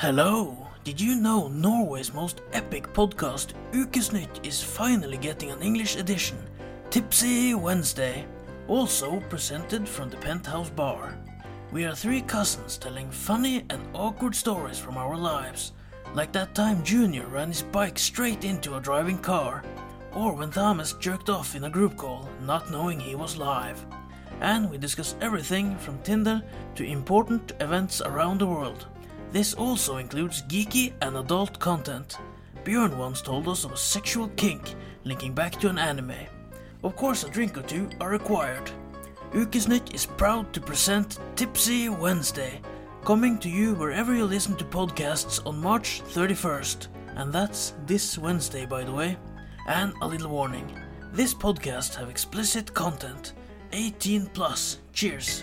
Hello! Did you know Norway's most epic podcast, Ukesnytt, is finally getting an English edition, Tipsy Wednesday, also presented from the Penthouse Bar. We are three cousins telling funny and awkward stories from our lives, like that time Junior ran his bike straight into a driving car, or when Thomas jerked off in a group call, not knowing he was live. And we discuss everything from Tinder to important events around the world. This also includes geeky and adult content. Björn once told us of a sexual kink linking back to an anime. Of course, a drink or two are required. Ukesnytt is proud to present Tipsy Wednesday, coming to you wherever you listen to podcasts on March 31st. And that's this Wednesday, by the way. And a little warning this podcast have explicit content. 18 plus. Cheers.